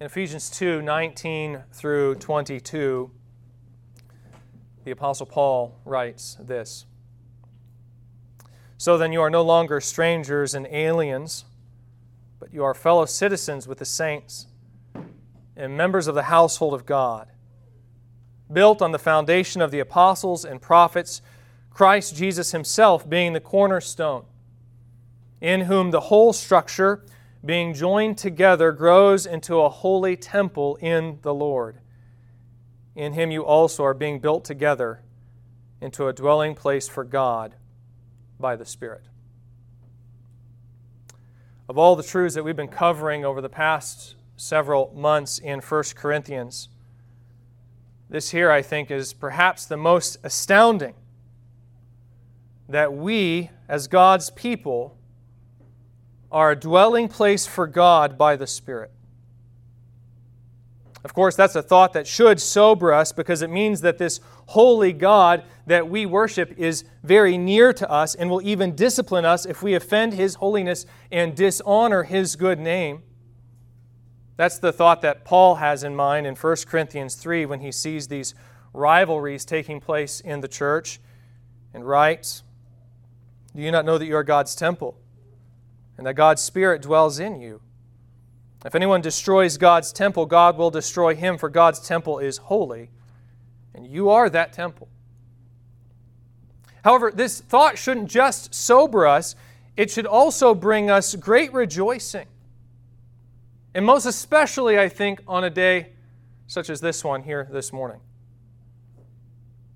In Ephesians 2 19 through 22, the Apostle Paul writes this. So then you are no longer strangers and aliens, but you are fellow citizens with the saints and members of the household of God, built on the foundation of the apostles and prophets, Christ Jesus himself being the cornerstone, in whom the whole structure, being joined together, grows into a holy temple in the Lord. In him you also are being built together into a dwelling place for God by the Spirit. Of all the truths that we've been covering over the past several months in 1 Corinthians, this here, I think, is perhaps the most astounding that we, as God's people, are a dwelling place for God by the Spirit. Of course, that's a thought that should sober us because it means that this holy God that we worship is very near to us and will even discipline us if we offend His holiness and dishonor His good name. That's the thought that Paul has in mind in 1 Corinthians 3 when he sees these rivalries taking place in the church and writes, Do you not know that you are God's temple and that God's Spirit dwells in you? If anyone destroys God's temple, God will destroy him, for God's temple is holy, and you are that temple. However, this thought shouldn't just sober us, it should also bring us great rejoicing. And most especially, I think, on a day such as this one here this morning.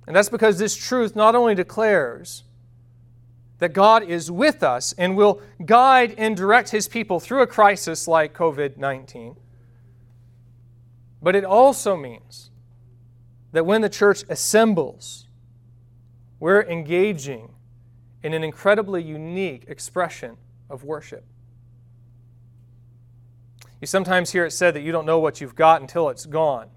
And that's because this truth not only declares that God is with us and will guide and direct his people through a crisis like COVID 19, but it also means that when the church assembles, we're engaging in an incredibly unique expression of worship. You sometimes hear it said that you don't know what you've got until it's gone.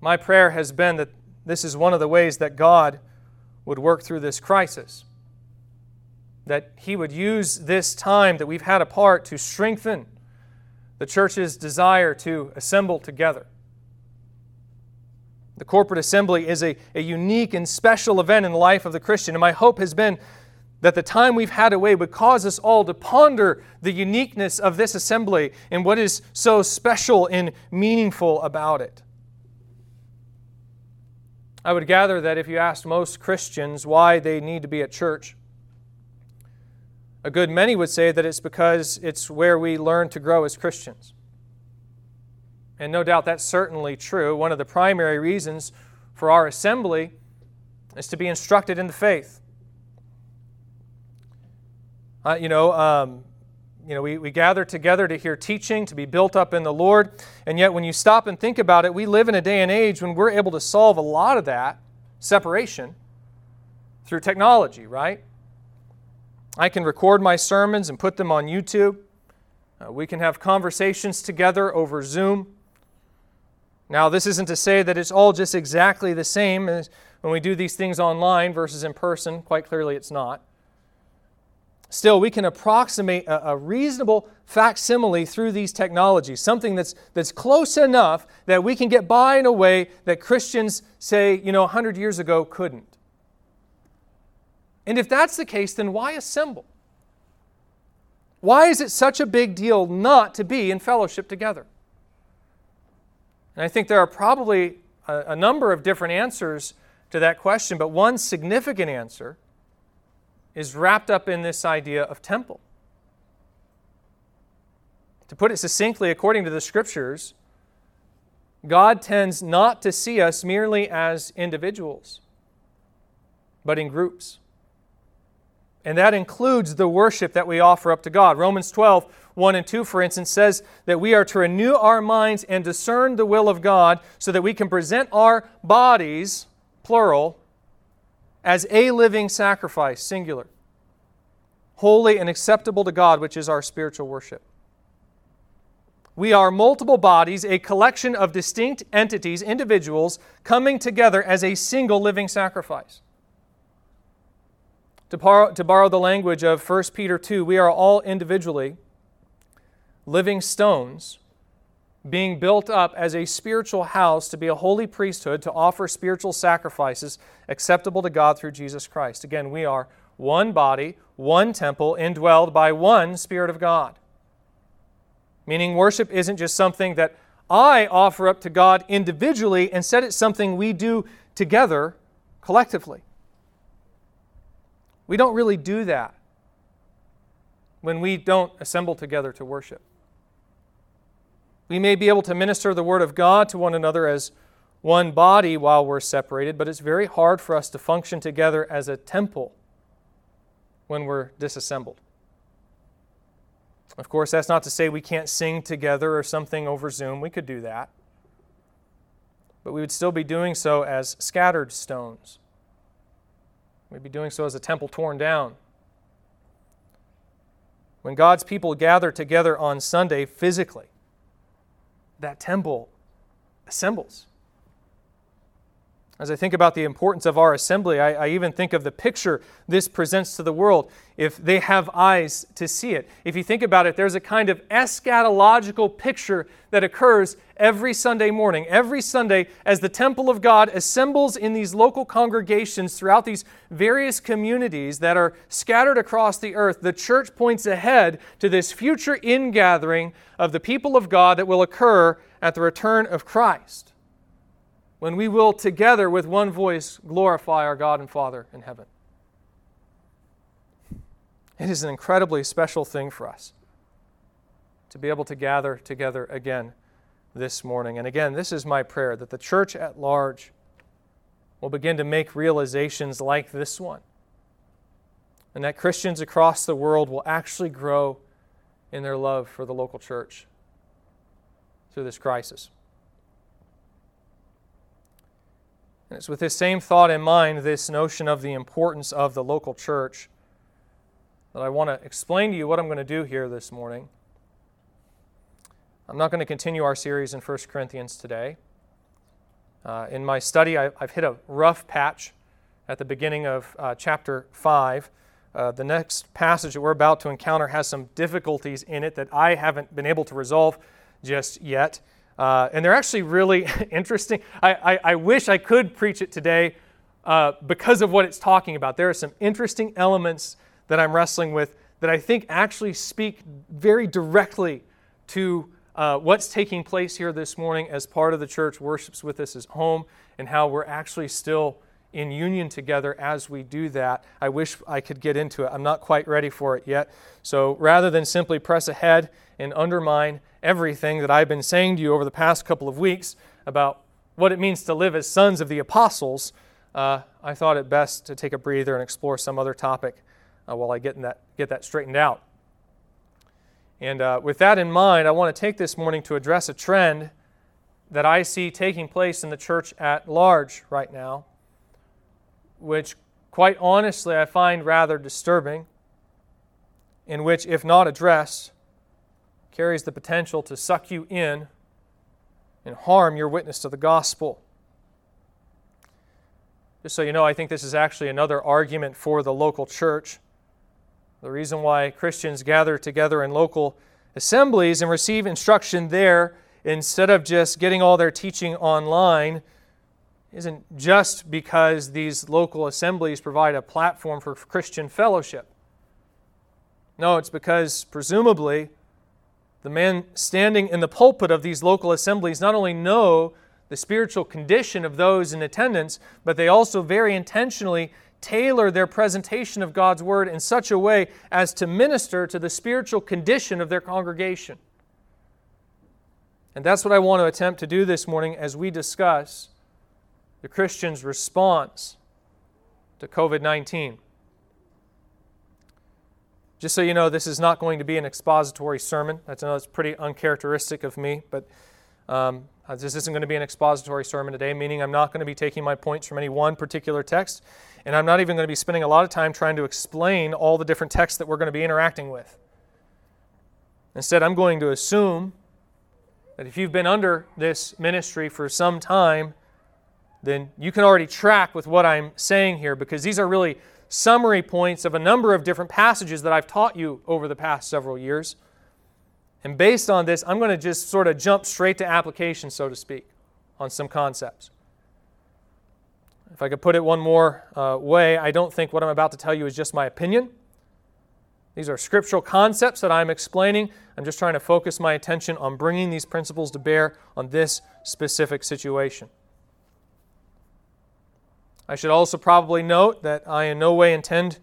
My prayer has been that this is one of the ways that God would work through this crisis. That He would use this time that we've had apart to strengthen the church's desire to assemble together. The corporate assembly is a, a unique and special event in the life of the Christian, and my hope has been that the time we've had away would cause us all to ponder the uniqueness of this assembly and what is so special and meaningful about it. I would gather that if you asked most Christians why they need to be at church, a good many would say that it's because it's where we learn to grow as Christians. And no doubt that's certainly true. One of the primary reasons for our assembly is to be instructed in the faith. Uh, you know, um, you know, we, we gather together to hear teaching, to be built up in the Lord. And yet, when you stop and think about it, we live in a day and age when we're able to solve a lot of that separation through technology, right? I can record my sermons and put them on YouTube. Uh, we can have conversations together over Zoom. Now, this isn't to say that it's all just exactly the same as when we do these things online versus in person. Quite clearly, it's not. Still, we can approximate a, a reasonable facsimile through these technologies, something that's, that's close enough that we can get by in a way that Christians, say, you know, 100 years ago couldn't. And if that's the case, then why assemble? Why is it such a big deal not to be in fellowship together? And I think there are probably a, a number of different answers to that question, but one significant answer is wrapped up in this idea of temple. To put it succinctly, according to the scriptures, God tends not to see us merely as individuals, but in groups. And that includes the worship that we offer up to God. Romans 12, 1 and 2, for instance, says that we are to renew our minds and discern the will of God so that we can present our bodies, plural, as a living sacrifice, singular, holy and acceptable to God, which is our spiritual worship. We are multiple bodies, a collection of distinct entities, individuals, coming together as a single living sacrifice. To, par- to borrow the language of 1 Peter 2, we are all individually living stones being built up as a spiritual house to be a holy priesthood to offer spiritual sacrifices acceptable to God through Jesus Christ. Again, we are one body, one temple, indwelled by one Spirit of God. Meaning, worship isn't just something that I offer up to God individually, instead, it's something we do together collectively. We don't really do that when we don't assemble together to worship. We may be able to minister the Word of God to one another as one body while we're separated, but it's very hard for us to function together as a temple when we're disassembled. Of course, that's not to say we can't sing together or something over Zoom. We could do that. But we would still be doing so as scattered stones. We'd be doing so as a temple torn down. When God's people gather together on Sunday physically, that temple assembles. As I think about the importance of our assembly, I, I, even think of the picture this presents to the world if they have eyes to see it. If you think about it, there's a kind of eschatological picture that occurs every Sunday morning. Every Sunday, as the temple of God assembles in these local congregations throughout these various communities that are scattered across the earth, the church points ahead to this future ingathering of the people of God that will occur at the return of Christ when we will together with one voice glorify our God and Father in heaven. It is an incredibly special thing for us to be able to gather together again this morning. And again, this is my prayer that the church at large will begin to make realizations like this one, and that Christians across the world will actually grow in their love for the local church through this crisis. And it's with this same thought in mind, this notion of the importance of the local church, that I want to explain to you what I'm going to do here this morning. I'm not going to continue our series in 1 Corinthians today. Uh, in my study, I, have hit a rough patch at the beginning of uh, chapter 5. Uh, the next passage that we're about to encounter has some difficulties in it that I haven't been able to resolve just yet. Uh, and they're actually really interesting. I, I, I, wish I could preach it today uh, because of what it's talking about. There are some interesting elements that I'm wrestling with that I think actually speak very directly to uh, what's taking place here this morning as part of the church worships with us as home and how we're actually still in union together as we do that. I wish I could get into it. I'm not quite ready for it yet. So rather than simply press ahead and undermine everything that I've been saying to you over the past couple of weeks about what it means to live as sons of the apostles, uh, I thought it best to take a breather and explore some other topic uh, while I get that, get that straightened out. And uh, with that in mind, I want to take this morning to address a trend that I see taking place in the church at large right now, which, quite honestly, I find rather disturbing, in which, if not addressed, carries the potential to suck you in and harm your witness to the gospel. Just so you know, I think this is actually another argument for the local church. The reason why Christians gather together in local assemblies and receive instruction there instead of just getting all their teaching online isn't just because these local assemblies provide a platform for Christian fellowship. No, it's because presumably the men standing in the pulpit of these local assemblies not only know the spiritual condition of those in attendance, but they also very intentionally tailor their presentation of God's Word in such a way as to minister to the spiritual condition of their congregation. And that's what I want to attempt to do this morning as we discuss the Christian's response to COVID 19. Just so you know, this is not going to be an expository sermon. That's, that's pretty uncharacteristic of me, but um, uh, this isn't going to be an expository sermon today, meaning I'm not going to be taking my points from any one particular text, and I'm not even going to be spending a lot of time trying to explain all the different texts that we're going to be interacting with. Instead, I'm going to assume that if you've been under this ministry for some time, then you can already track with what I'm saying here because these are really summary points of a number of different passages that I've taught you over the past several years. And based on this, I'm going to just sort of jump straight to application, so to speak, on some concepts. If I could put it one more uh, way, I don't think what I'm about to tell you is just my opinion. These are scriptural concepts that I'm explaining. I'm just trying to focus my attention on bringing these principles to bear on this specific situation. I should also probably note that I in no way intend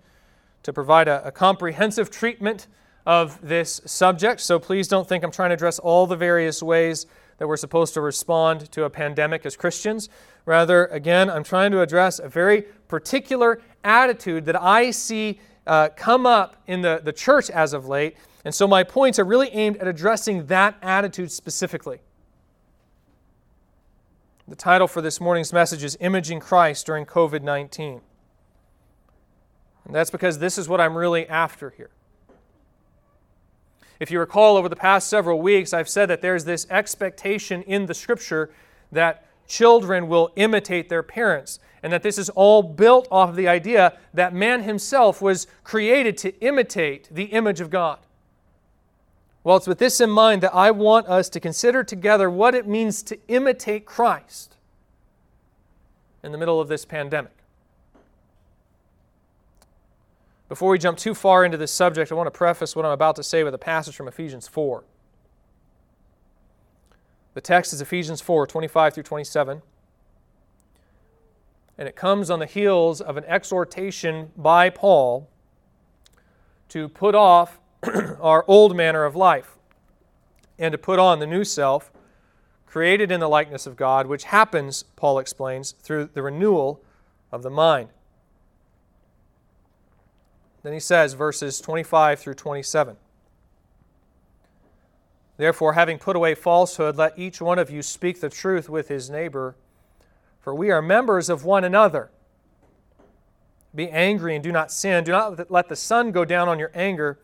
to provide a, a comprehensive treatment of this subject, so please don't think I'm trying to address all the various ways that we're supposed to respond to a pandemic as Christians. Rather, again, I'm trying to address a very particular attitude that I see uh, come up in the, the church as of late. And so my points are really aimed at addressing that attitude specifically. The title for this morning's message is Imaging Christ During COVID 19. And that's because this is what I'm really after here. If you recall, over the past several weeks, I've said that there's this expectation in the Scripture that children will imitate their parents, and that this is all built off of the idea that man himself was created to imitate the image of God. Well, it's with this in mind that I want us to consider together what it means to imitate Christ in the middle of this pandemic. Before we jump too far into this subject, I want to preface what I'm about to say with a passage from Ephesians 4. The text is Ephesians 4 25 through 27. And it comes on the heels of an exhortation by Paul to put off our old manner of life and to put on the new self, created in the likeness of God, which happens, Paul explains, through the renewal of the mind. Then he says, verses 25 through 27. Therefore, having put away falsehood, let each one of you speak the truth with his neighbor, for we are members of one another. Be angry and do not sin. Do not let the sun go down on your anger,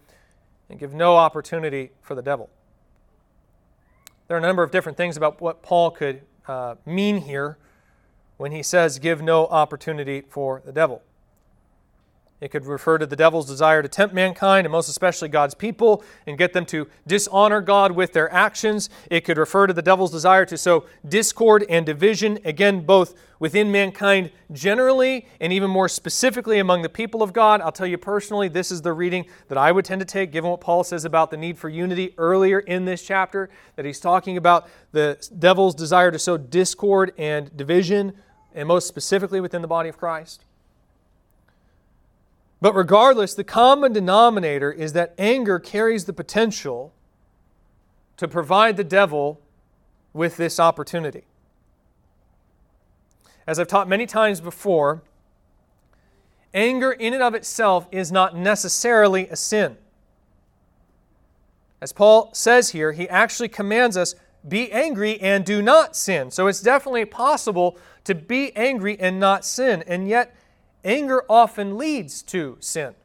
and give no opportunity for the devil. There are a number of different things about what Paul could uh, mean here when he says, give no opportunity for the devil. It could refer to the devil's desire to tempt mankind, and most especially God's people, and get them to dishonor God with their actions. It could refer to the devil's desire to sow discord and division, again, both within mankind generally and even more specifically among the people of God. I'll tell you personally, this is the reading that I would tend to take, given what Paul says about the need for unity earlier in this chapter, that he's talking about the devil's desire to sow discord and division, and most specifically within the body of Christ. But regardless, the common denominator is that anger carries the potential to provide the devil with this opportunity. As I've taught many times before, anger in and of itself is not necessarily a sin. As Paul says here, he actually commands us be angry and do not sin. So it's definitely possible to be angry and not sin. And yet, anger often leads to sin.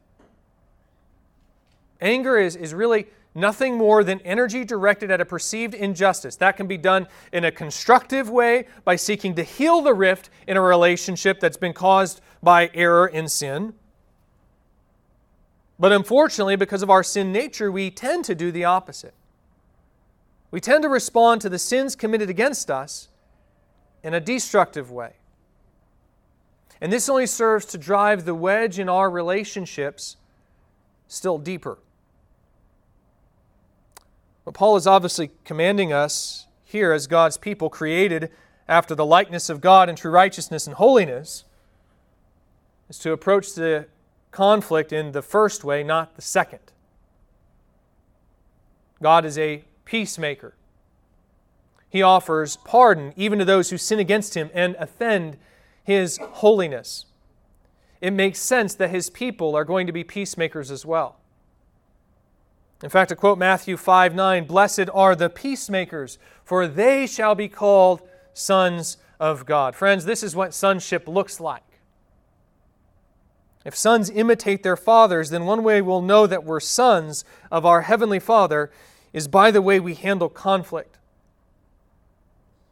Anger is, is really nothing more than energy directed at a perceived injustice. That can be done in a constructive way by seeking to heal the rift in a relationship that's been caused by error and sin. But unfortunately, because of our sin nature, we tend to do the opposite. We tend to respond to the sins committed against us in a destructive way. And this only serves to drive the wedge in our relationships still deeper. But Paul is obviously commanding us here as God's people created after the likeness of God in true righteousness and holiness is to approach the conflict in the first way, not the second. God is a peacemaker. He offers pardon even to those who sin against him and offend his holiness. It makes sense that his people are going to be peacemakers as well. In fact, to quote Matthew 5 9, Blessed are the peacemakers, for they shall be called sons of God. Friends, this is what sonship looks like. If sons imitate their fathers, then one way we'll know that we're sons of our Heavenly Father is by the way we handle conflict.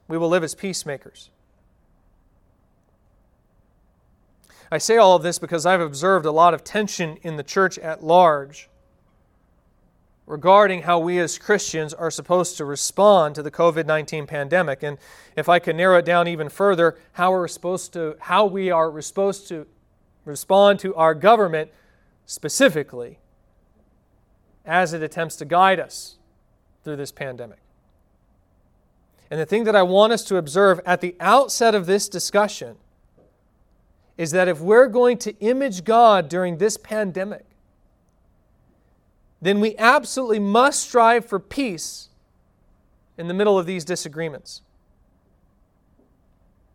We will live as peacemakers. I say all of this because I've observed a lot of tension in the church at large. regarding how we as Christians are supposed to respond to the COVID 19 pandemic. And if I can narrow it down even further, how we're supposed to, how we are supposed to respond to our government specifically as it attempts to guide us through this pandemic. And the thing that I want us to observe at the outset of this discussion is that if we're going to image God during this pandemic, then we absolutely must strive for peace in the middle of these disagreements.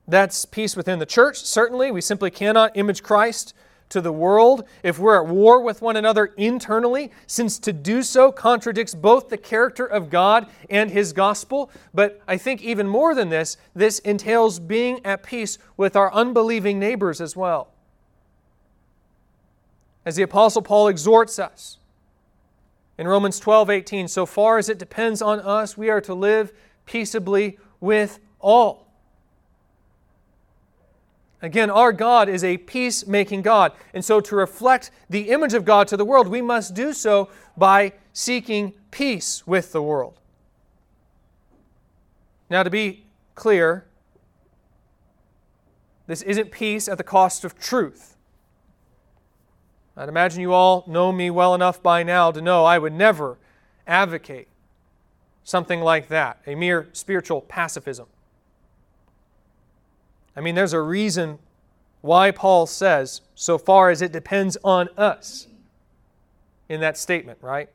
That's peace within the church, certainly. We simply cannot image Christ to the world if we're at war with one another internally, since to do so contradicts both the character of God and His gospel. But I think even more than this, this entails being at peace with our unbelieving neighbors as well. As the Apostle Paul exhorts us in Romans 12 18, so far as it depends on us, we are to live peaceably with all. Again, our God is a peacemaking God. And so, to reflect the image of God to the world, we must do so by seeking peace with the world. Now, to be clear, this isn't peace at the cost of truth. I'd imagine you all know me well enough by now to know I would never advocate something like that, a mere spiritual pacifism. I mean, there's a reason why Paul says, so far as it depends on us, in that statement, right?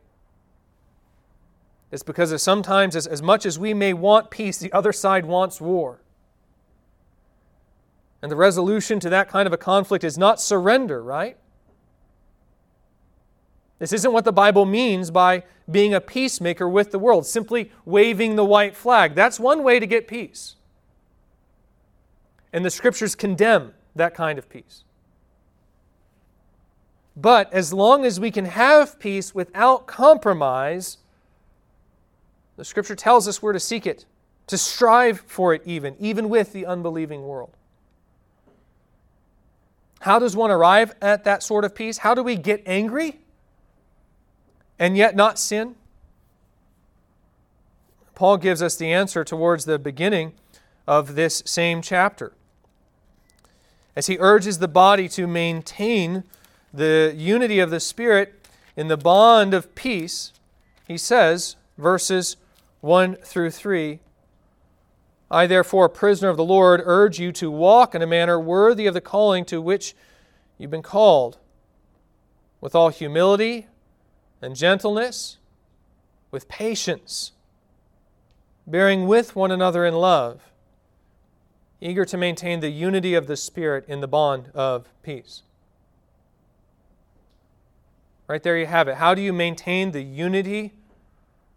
It's because sometimes, as, as much as we may want peace, the other side wants war. And the resolution to that kind of a conflict is not surrender, right? This isn't what the Bible means by being a peacemaker with the world, simply waving the white flag. That's one way to get peace. And the scriptures condemn that kind of peace. But as long as we can have peace without compromise, the scripture tells us we're to seek it, to strive for it, even, even with the unbelieving world. How does one arrive at that sort of peace? How do we get angry and yet not sin? Paul gives us the answer towards the beginning of this same chapter. As he urges the body to maintain the unity of the Spirit in the bond of peace, he says, verses 1 through 3 I, therefore, prisoner of the Lord, urge you to walk in a manner worthy of the calling to which you've been called, with all humility and gentleness, with patience, bearing with one another in love eager to maintain the unity of the Spirit in the bond of peace. Right there you have it. How do you maintain the unity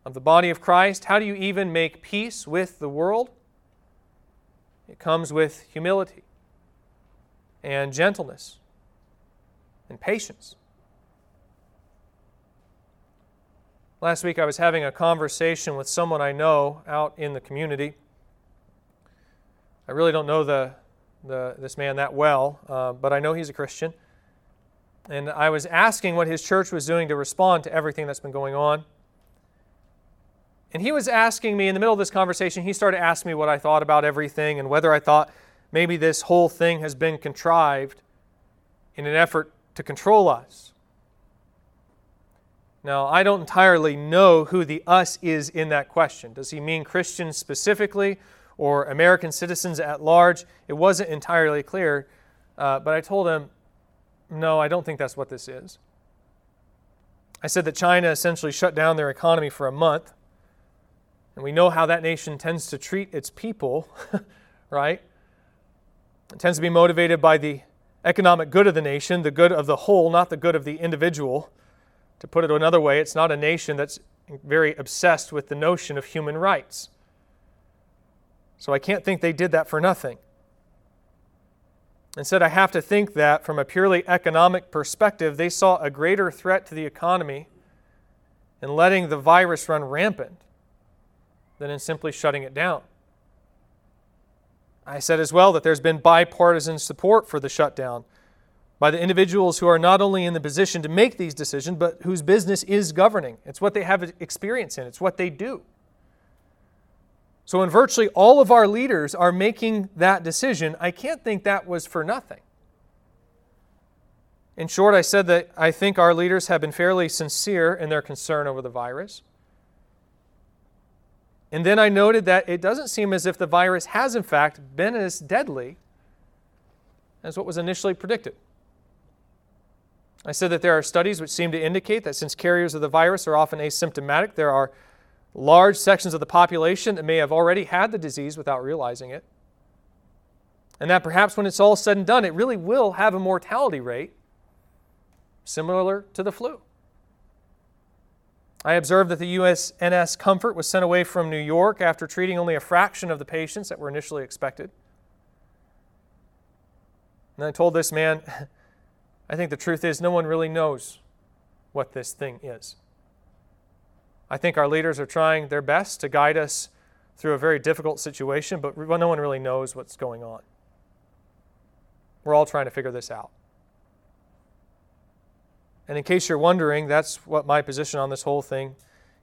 of the body of Christ? How do you even make peace with the world? It comes with humility and gentleness and patience. Last week I was having a conversation with someone I know out in the community. I really don't know the, the, this man that well, uh, but I know he's a Christian. And I was asking what his church was doing to respond to everything that's been going on. And he was asking me in the middle of this conversation, he started asking me what I thought about everything and whether I thought maybe this whole thing has been contrived in an effort to control us. Now, I don't entirely know who the us is in that question. Does he mean Christians specifically, or American citizens at large. It wasn't entirely clear, uh, but I told him, no, I don't think that's what this is. I said that China essentially shut down their economy for a month, and we know how that nation tends to treat its people, right? It tends to be motivated by the economic good of the nation, the good of the whole, not the good of the individual. To put it another way, it's not a nation that's very obsessed with the notion of human rights. So I can't think they did that for nothing. Instead, I have to think that from a purely economic perspective, they saw a greater threat to the economy in letting the virus run rampant than in simply shutting it down. I said as well that there's been bipartisan support for the shutdown, by the individuals who are not only in the position to make these decisions, but whose business is governing. It's what they have experience in, it's what they do. So, when virtually all of our leaders are making that decision, I can't think that was for nothing. In short, I said that I think our leaders have been fairly sincere in their concern over the virus. And then I noted that it doesn't seem as if the virus has, in fact, been as deadly as what was initially predicted. I said that there are studies which seem to indicate that since carriers of the virus are often asymptomatic, there are large sections of the population that may have already had the disease without realizing it. And that perhaps when it's all said and done, it really will have a mortality rate similar to the flu. I observed that the USNS Comfort was sent away from New York after treating only a fraction of the patients that were initially expected. And I told this man, I think the truth is no one really knows what this thing is. I think our leaders are trying their best to guide us through a very difficult situation, but no one really knows what's going on. We're all trying to figure this out. And in case you're wondering, that's what my position on this whole thing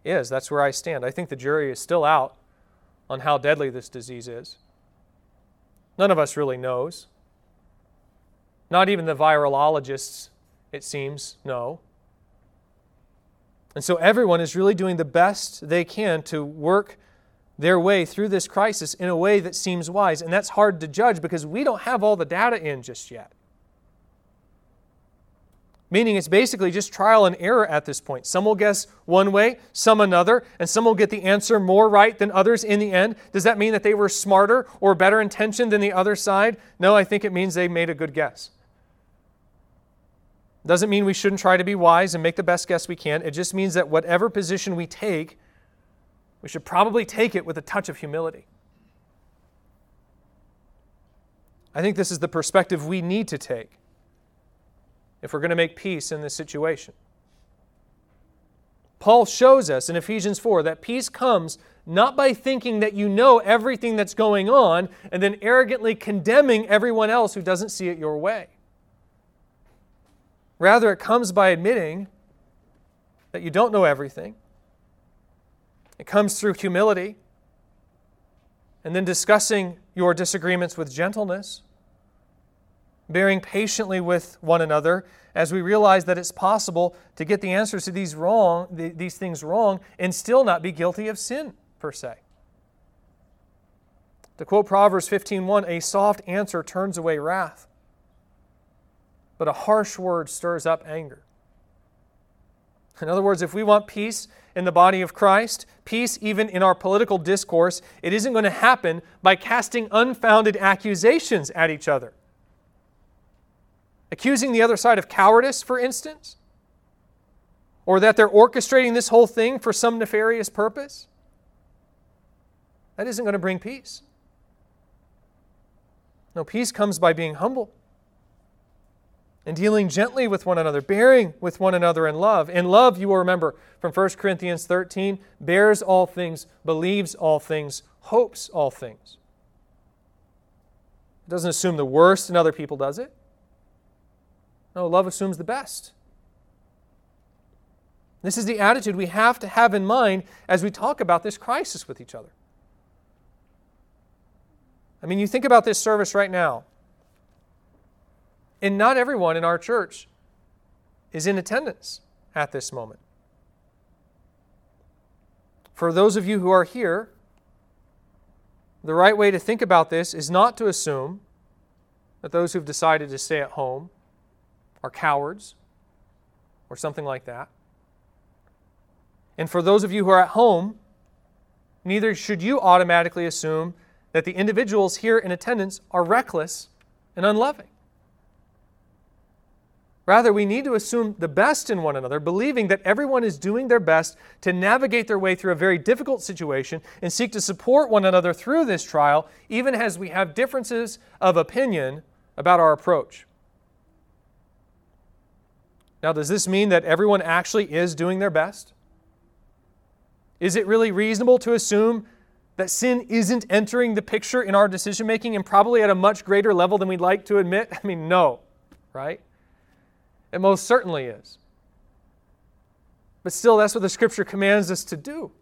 is. That's where I stand. I think the jury is still out on how deadly this disease is. None of us really knows. Not even the virologists, it seems, know. And so everyone is really doing the best they can to work their way through this crisis in a way that seems wise. And that's hard to judge because we don't have all the data in just yet. Meaning it's basically just trial and error at this point. Some will guess one way, some another, and some will get the answer more right than others in the end. Does that mean that they were smarter or better intentioned than the other side? No, I think it means they made a good guess. Doesn't mean we shouldn't try to be wise and make the best guess we can. It just means that whatever position we take, we should probably take it with a touch of humility. I think this is the perspective we need to take if we're going to make peace in this situation. Paul shows us in Ephesians 4 that peace comes not by thinking that you know everything that's going on and then arrogantly condemning everyone else who doesn't see it your way. Rather, it comes by admitting that you don't know everything. It comes through humility and then discussing your disagreements with gentleness, bearing patiently with one another as we realize that it's possible to get the answers to these wrong these things wrong and still not be guilty of sin per se. To quote Proverbs 15:1, a soft answer turns away wrath, but a harsh word stirs up anger. In other words, if we want peace in the body of Christ, peace even in our political discourse, it isn't going to happen by casting unfounded accusations at each other. Accusing the other side of cowardice, for instance, or that they're orchestrating this whole thing for some nefarious purpose, that isn't going to bring peace. No, peace comes by being humble and dealing gently with one another, bearing with one another in love. In love, you will remember from 1 Corinthians 13, bears all things, believes all things, hopes all things. It doesn't assume the worst in other people, does it? No, love assumes the best. This is the attitude we have to have in mind as we talk about this crisis with each other. I mean, you think about this service right now. And not everyone in our church is in attendance at this moment. For those of you who are here, the right way to think about this is not to assume that those who've decided to stay at home are cowards or something like that. And for those of you who are at home, neither should you automatically assume that the individuals here in attendance are reckless and unloving. Rather, we need to assume the best in one another, believing that everyone is doing their best to navigate their way through a very difficult situation and seek to support one another through this trial, even as we have differences of opinion about our approach. Now, does this mean that everyone actually is doing their best? Is it really reasonable to assume that sin isn't entering the picture in our decision making and probably at a much greater level than we'd like to admit? I mean, no, right? It most certainly is. But still, that's what the scripture commands us to do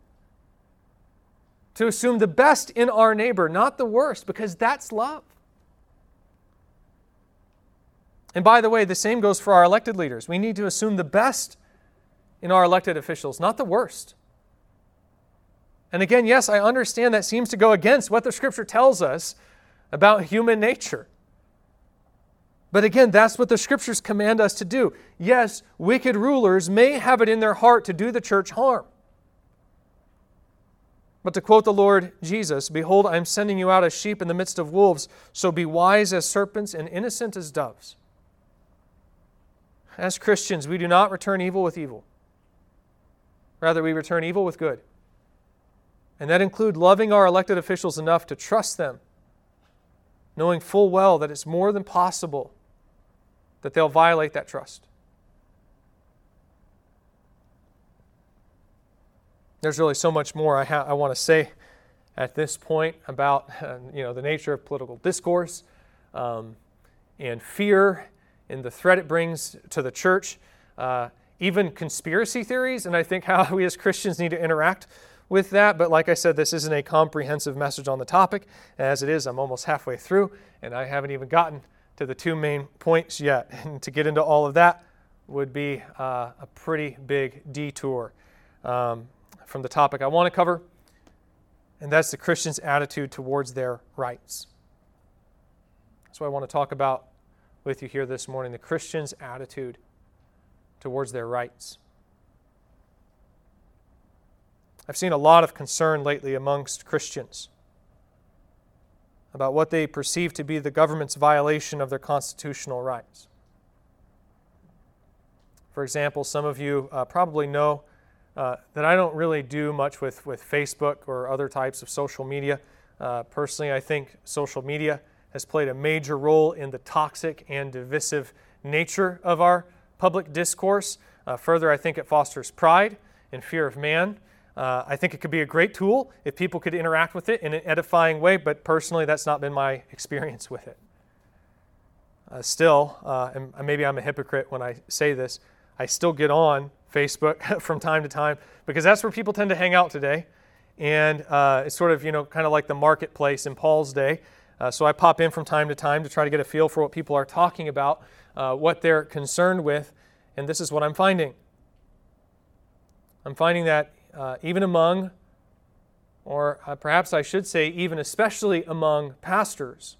to assume the best in our neighbor, not the worst, because that's love. And by the way, the same goes for our elected leaders. We need to assume the best in our elected officials, not the worst. And again, yes, I understand that seems to go against what the scripture tells us about human nature. But again, that's what the scriptures command us to do. Yes, wicked rulers may have it in their heart to do the church harm. But to quote the Lord Jesus, Behold, I am sending you out as sheep in the midst of wolves, so be wise as serpents and innocent as doves. As Christians, we do not return evil with evil. Rather, we return evil with good. And that includes loving our elected officials enough to trust them, knowing full well that it's more than possible that they'll violate that trust. There's really so much more I, ha- I want to say at this point about uh, you know the nature of political discourse um, and fear and the threat it brings to the church, uh, even conspiracy theories, and I think how we as Christians need to interact with that. But like I said, this isn't a comprehensive message on the topic. As it is, I'm almost halfway through, and I haven't even gotten to the two main points yet. And to get into all of that would be uh, a pretty big detour um, from the topic I want to cover, and that's the Christian's attitude towards their rights. That's what I want to talk about with you here this morning the Christian's attitude towards their rights. I've seen a lot of concern lately amongst Christians about what they perceive to be the government's violation of their constitutional rights. For example, some of you uh, probably know uh, that I don't really do much with, with Facebook or other types of social media. Uh, personally, I think social media has played a major role in the toxic and divisive nature of our public discourse. Uh, further, I think it fosters pride and fear of man. Uh, I think it could be a great tool if people could interact with it in an edifying way, but personally, that's not been my experience with it. Uh, still, uh, and maybe I'm a hypocrite when I say this, I still get on Facebook from time to time because that's where people tend to hang out today. And uh, it's sort of, you know, kind of like the marketplace in Paul's day. Uh, so I pop in from time to time to try to get a feel for what people are talking about, uh, what they're concerned with, and this is what I'm finding. I'm finding that uh, even among, or uh, perhaps I should say, even especially among pastors,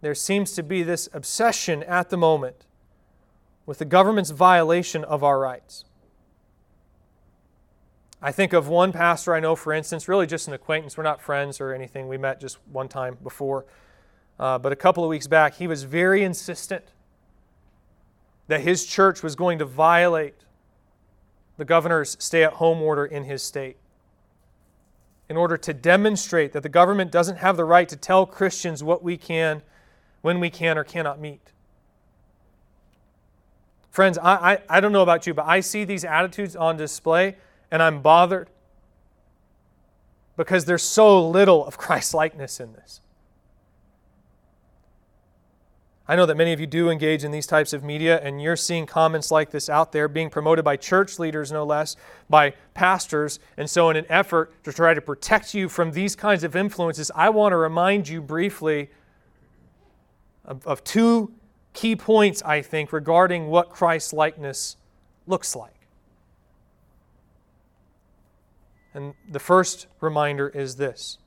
there seems to be this obsession at the moment with the government's violation of our rights. I think of one pastor I know, for instance, really just an acquaintance. We're not friends or anything. We met just one time before. Uh, but a couple of weeks back, he was very insistent that his church was going to violate the governor's stay at home order in his state in order to demonstrate that the government doesn't have the right to tell Christians what we can, when we can or cannot meet. Friends, I, I, I don't know about you, but I see these attitudes on display and I'm bothered because there's so little of Christ likeness in this. I know that many of you do engage in these types of media, and you're seeing comments like this out there being promoted by church leaders, no less, by pastors. And so, in an effort to try to protect you from these kinds of influences, I want to remind you briefly of, of two key points, I think, regarding what Christ likeness looks like. And the first reminder is this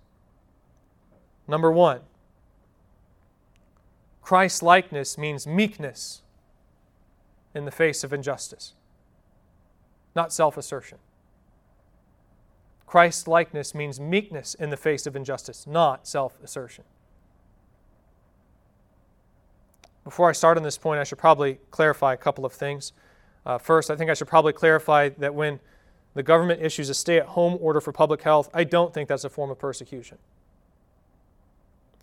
number one, Christ likeness means meekness in the face of injustice, not self assertion. Christ likeness means meekness in the face of injustice, not self assertion. Before I start on this point, I should probably clarify a couple of things. Uh, first, I think I should probably clarify that when the government issues a stay at home order for public health, I don't think that's a form of persecution.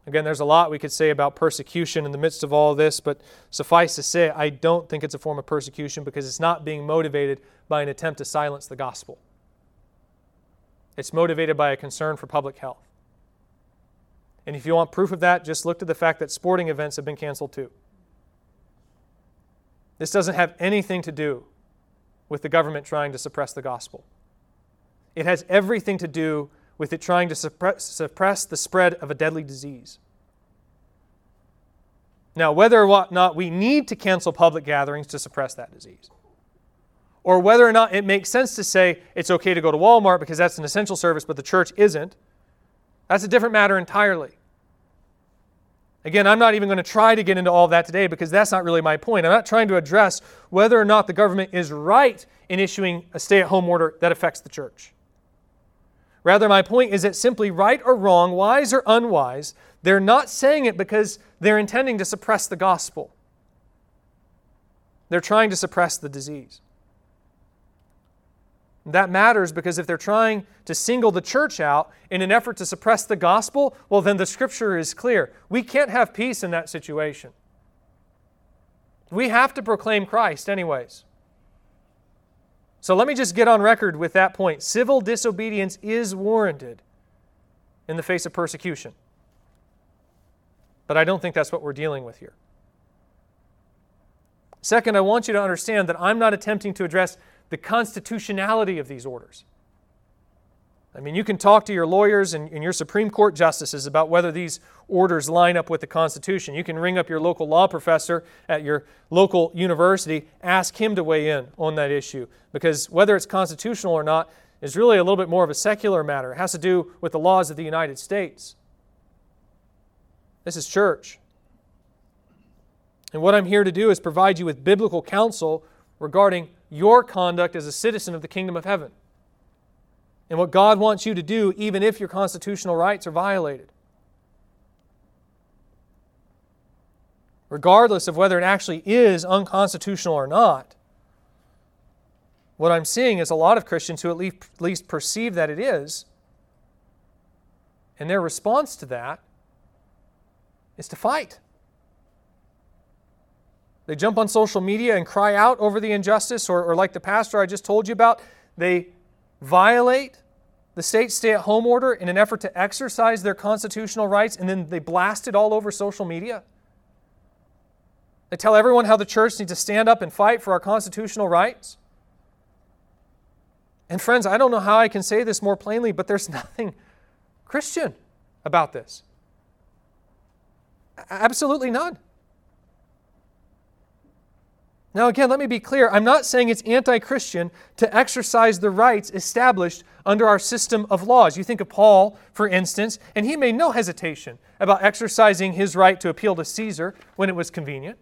Again, there's a lot we could say about persecution in the midst of all this, but suffice to say, I don't think it's a form of persecution because it's not being motivated by an attempt to silence the gospel. It's motivated by a concern for public health. And if you want proof of that, just look to the fact that sporting events have been canceled too. This doesn't have anything to do with the government trying to suppress the gospel. It has everything to do with it trying to suppress, suppress the spread of a deadly disease. Now, whether or not we need to cancel public gatherings to suppress that disease, or whether or not it makes sense to say it's okay to go to Walmart because that's an essential service, but the church isn't, that's a different matter entirely. Again, I'm not even going to try to get into all of that today because that's not really my point. I'm not trying to address whether or not the government is right in issuing a stay at home order that affects the church. Rather, my point is that simply right or wrong, wise or unwise, they're not saying it because they're intending to suppress the gospel. They're trying to suppress the disease. That matters because if they're trying to single the church out in an effort to suppress the gospel, well, then the scripture is clear. We can't have peace in that situation. We have to proclaim Christ, anyways. So let me just get on record with that point. Civil disobedience is warranted in the face of persecution. But I don't think that's what we're dealing with here. Second, I want you to understand that I'm not attempting to address the constitutionality of these orders. I mean, you can talk to your lawyers and, and, your Supreme Court justices about whether these orders line up with the Constitution. You can ring up your local law professor at your local university, ask him to weigh in on that issue, because whether it's constitutional or not is really a little bit more of a secular matter. It has to do with the laws of the United States. This is church. And what I'm here to do is provide you with biblical counsel regarding your conduct as a citizen of the kingdom of heaven and what God wants you to do, even if your constitutional rights are violated. Regardless of whether it actually is unconstitutional or not, what I'm seeing is a lot of Christians who at least perceive that it is, and their response to that is to fight. They jump on social media and cry out over the injustice, or, or like the pastor I just told you about, they violate the state stay at home order in an effort to exercise their constitutional rights, and then they blast it all over social media. They tell everyone how the church needs to stand up and fight for our constitutional rights. And friends, I don't know how I can say this more plainly, but there's nothing Christian about this. Absolutely none. Now, again, let me be clear. I'm not saying it's anti Christian to exercise the rights established under our system of laws. You think of Paul, for instance, and he made no hesitation about exercising his right to appeal to Caesar when it was convenient.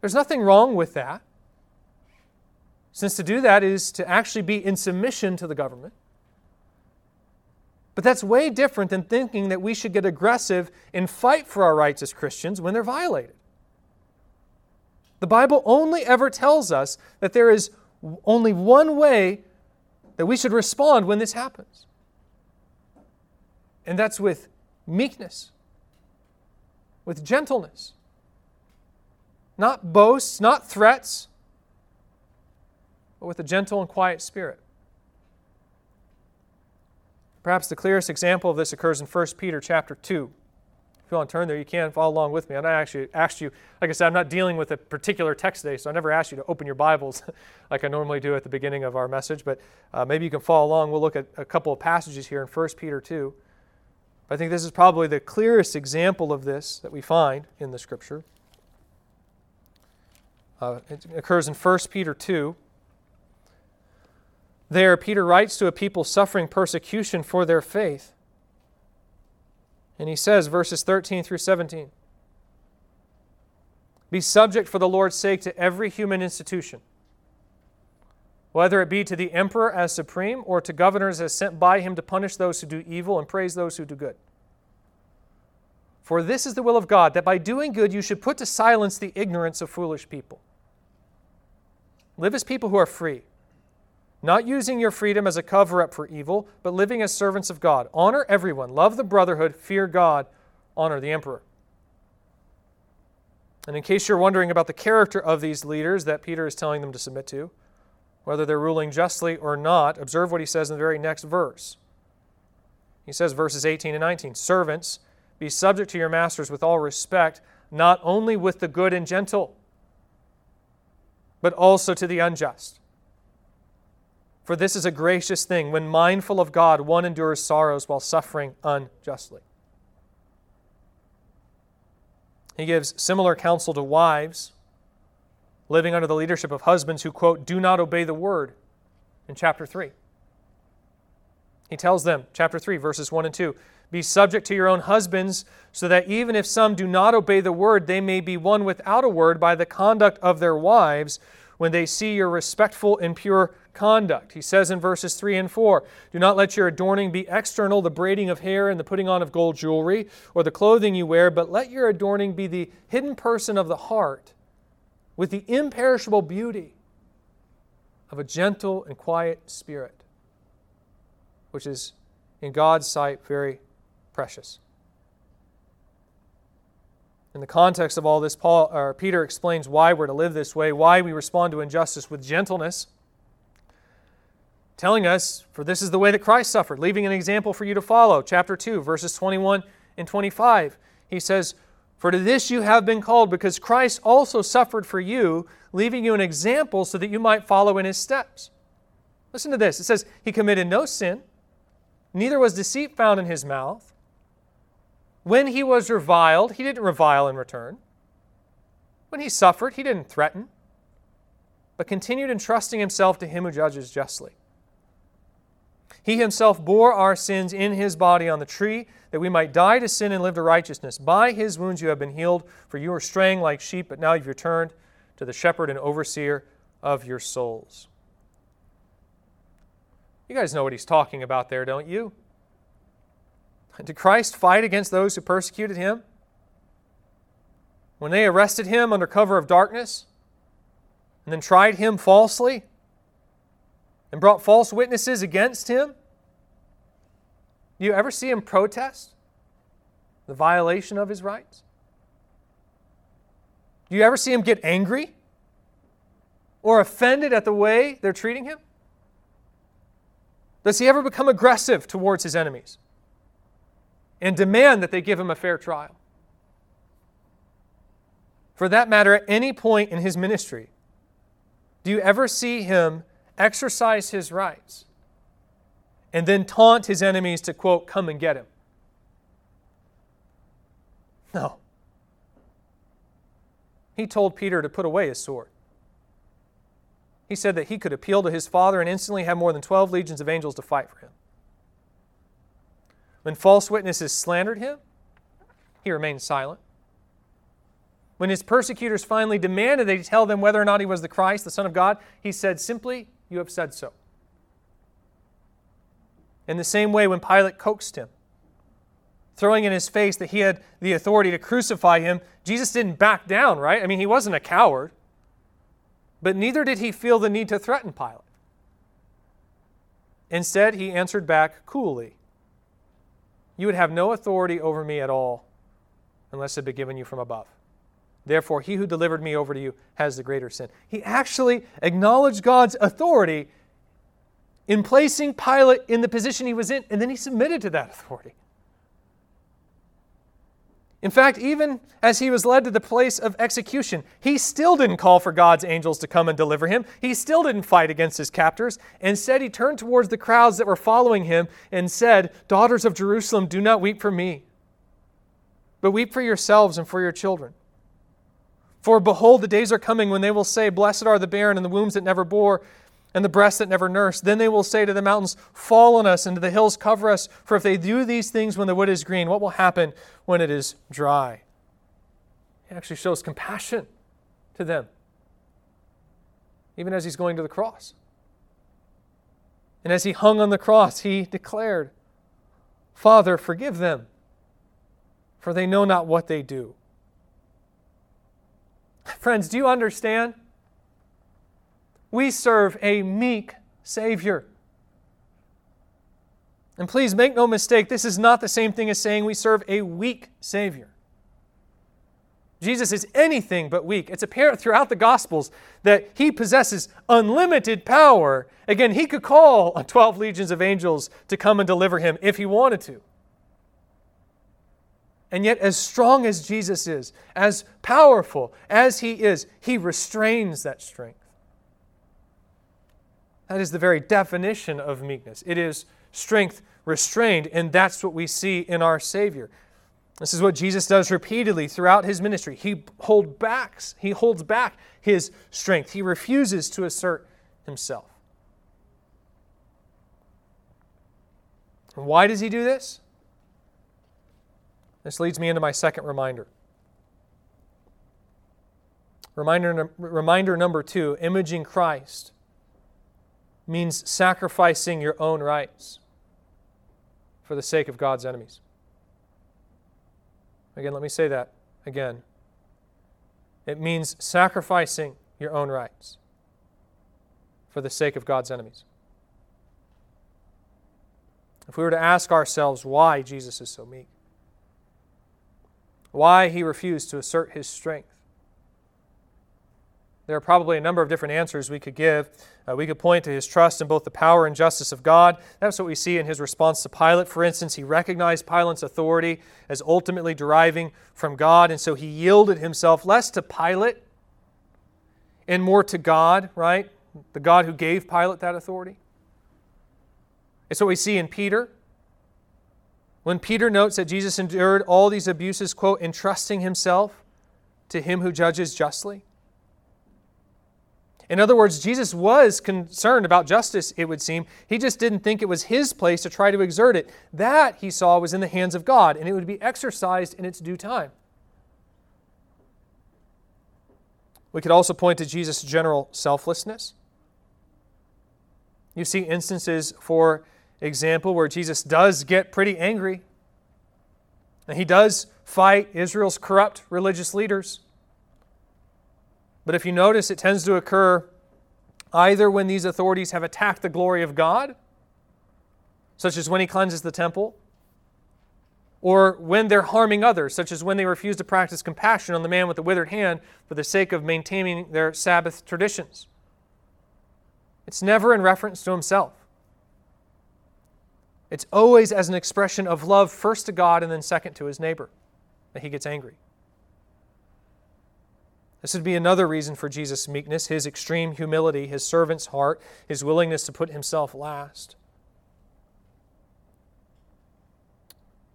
There's nothing wrong with that, since to do that is to actually be in submission to the government. But that's way different than thinking that we should get aggressive and fight for our rights as Christians when they're violated. The Bible only ever tells us that there is only one way that we should respond when this happens. And that's with meekness, with gentleness. Not boasts, not threats, but with a gentle and quiet spirit. Perhaps the clearest example of this occurs in 1 Peter chapter 2. You want to turn there, you can follow along with me. And I actually asked you, like I said, I'm not dealing with a particular text today, so I never asked you to open your Bibles like I normally do at the beginning of our message. But uh, maybe you can follow along. We'll look at a couple of passages here in 1 Peter 2. I think this is probably the clearest example of this that we find in the Scripture. Uh, it occurs in 1 Peter 2. There, Peter writes to a people suffering persecution for their faith. And he says, verses 13 through 17 Be subject for the Lord's sake to every human institution, whether it be to the emperor as supreme or to governors as sent by him to punish those who do evil and praise those who do good. For this is the will of God, that by doing good you should put to silence the ignorance of foolish people. Live as people who are free not using your freedom as a cover up for evil, but living as servants of God. Honor everyone, love the brotherhood, fear God, honor the emperor. And in case you're wondering about the character of these leaders that Peter is telling them to submit to, whether they're ruling justly or not, observe what he says in the very next verse. He says, verses 18 and 19 Servants, be subject to your masters with all respect, not only with the good and gentle but also to the unjust. For this is a gracious thing. When mindful of God, one endures sorrows while suffering unjustly. He gives similar counsel to wives living under the leadership of husbands who, quote, do not obey the word in chapter 3. He tells them, chapter 3, verses 1 and 2, be subject to your own husbands, so that even if some do not obey the word, they may be won without a word by the conduct of their wives when they see your respectful and pure conduct. He says in verses 3 and 4 Do not let your adorning be external, the braiding of hair and the putting on of gold jewelry, or the clothing you wear, but let your adorning be the hidden person of the heart with the imperishable beauty of a gentle and quiet spirit, which is in God's sight very precious. In the context of all this, Paul, or Peter explains why we're to live this way, why we respond to injustice with gentleness, telling us, for this is the way that Christ suffered, leaving an example for you to follow. Chapter 2, verses 21 and 25. He says, For to this you have been called, because Christ also suffered for you, leaving you an example so that you might follow in his steps. Listen to this. It says, He committed no sin, neither was deceit found in his mouth. When he was reviled, he didn't revile in return. When he suffered, he didn't threaten, but continued entrusting himself to him who judges justly. He himself bore our sins in his body on the tree, that we might die to sin and live to righteousness. By his wounds you have been healed, for you were straying like sheep, but now you've returned to the shepherd and overseer of your souls. You guys know what he's talking about there, don't you? Did Christ fight against those who persecuted him? When they arrested him under cover of darkness and then tried him falsely and brought false witnesses against him? Do you ever see him protest the violation of his rights? Do you ever see him get angry or offended at the way they're treating him? Does he ever become aggressive towards his enemies? and demand that they give him a fair trial. For that matter, at any point in his ministry, do you ever see him exercise his rights and then taunt his enemies to, quote, come and get him? No. He told Peter to put away his sword. He said that he could appeal to his father and instantly have more than 12 legions of angels to fight for him. When false witnesses slandered him, he remained silent. When his persecutors finally demanded that he tell them whether or not he was the Christ, the Son of God, he said simply, You have said so. In the same way, when Pilate coaxed him, throwing in his face that he had the authority to crucify him, Jesus didn't back down, right? I mean, he wasn't a coward. But neither did he feel the need to threaten Pilate. Instead, he answered back coolly you would have no authority over me at all unless it be given you from above. Therefore, he who delivered me over to you has the greater sin. He actually acknowledged God's authority in placing Pilate in the position he was in, and then he submitted to that authority. In fact, even as he was led to the place of execution, he still didn't call for God's angels to come and deliver him. He still didn't fight against his captors. Instead, he turned towards the crowds that were following him and said, Daughters of Jerusalem, do not weep for me, but weep for yourselves and for your children. For behold, the days are coming when they will say, Blessed are the barren and the wombs that never bore and the breasts that never nursed. Then they will say to the mountains, Fall on us, and to the hills, cover us. For if they do these things when the wood is green, what will happen when it is dry? He actually shows compassion to them, even as he's going to the cross. And as he hung on the cross, he declared, Father, forgive them, for they know not what they do. Friends, do you understand? We serve a meek Savior. And please make no mistake, this is not the same thing as saying we serve a weak Savior. Jesus is anything but weak. It's apparent throughout the Gospels that he possesses unlimited power. Again, he could call on 12 legions of angels to come and deliver him if he wanted to. And yet, as strong as Jesus is, as powerful as he is, he restrains that strength. That is the very definition of meekness. It is strength restrained, and that's what we see in our Savior. This is what Jesus does repeatedly throughout his ministry. He hold backs, he holds back his strength. He refuses to assert himself. And why does he do this? This leads me into my second reminder. Reminder, reminder number two imaging Christ means sacrificing your own rights for the sake of God's enemies. Again, let me say that again. It means sacrificing your own rights for the sake of God's enemies. If we were to ask ourselves why Jesus is so meek, why he refused to assert his strength, there are probably a number of different answers we could give. Uh, we could point to his trust in both the power and justice of God. That's what we see in his response to Pilate. For instance, he recognized Pilate's authority as ultimately deriving from God, and so he yielded himself less to Pilate and more to God, right? The God who gave Pilate that authority. It's what we see in Peter. When Peter notes that Jesus endured all these abuses, quote, entrusting himself to him who judges justly. In other words, Jesus was concerned about justice, it would seem. He just didn't think it was his place to try to exert it. That, he saw, was in the hands of God, and it would be exercised in its due time. We could also point to Jesus' general selflessness. You see instances, for example, where Jesus does get pretty angry. And he does fight Israel's corrupt religious leaders. But if you notice, it tends to occur either when these authorities have attacked the glory of God, such as when he cleanses the temple, or when they're harming others, such as when they refuse to practice compassion on the man with the withered hand for the sake of maintaining their Sabbath traditions. It's never in reference to himself. It's always as an expression of love, first to God and then second to his neighbor, that he gets angry. This would be another reason for Jesus' meekness, his extreme humility, his servant's heart, his willingness to put himself last.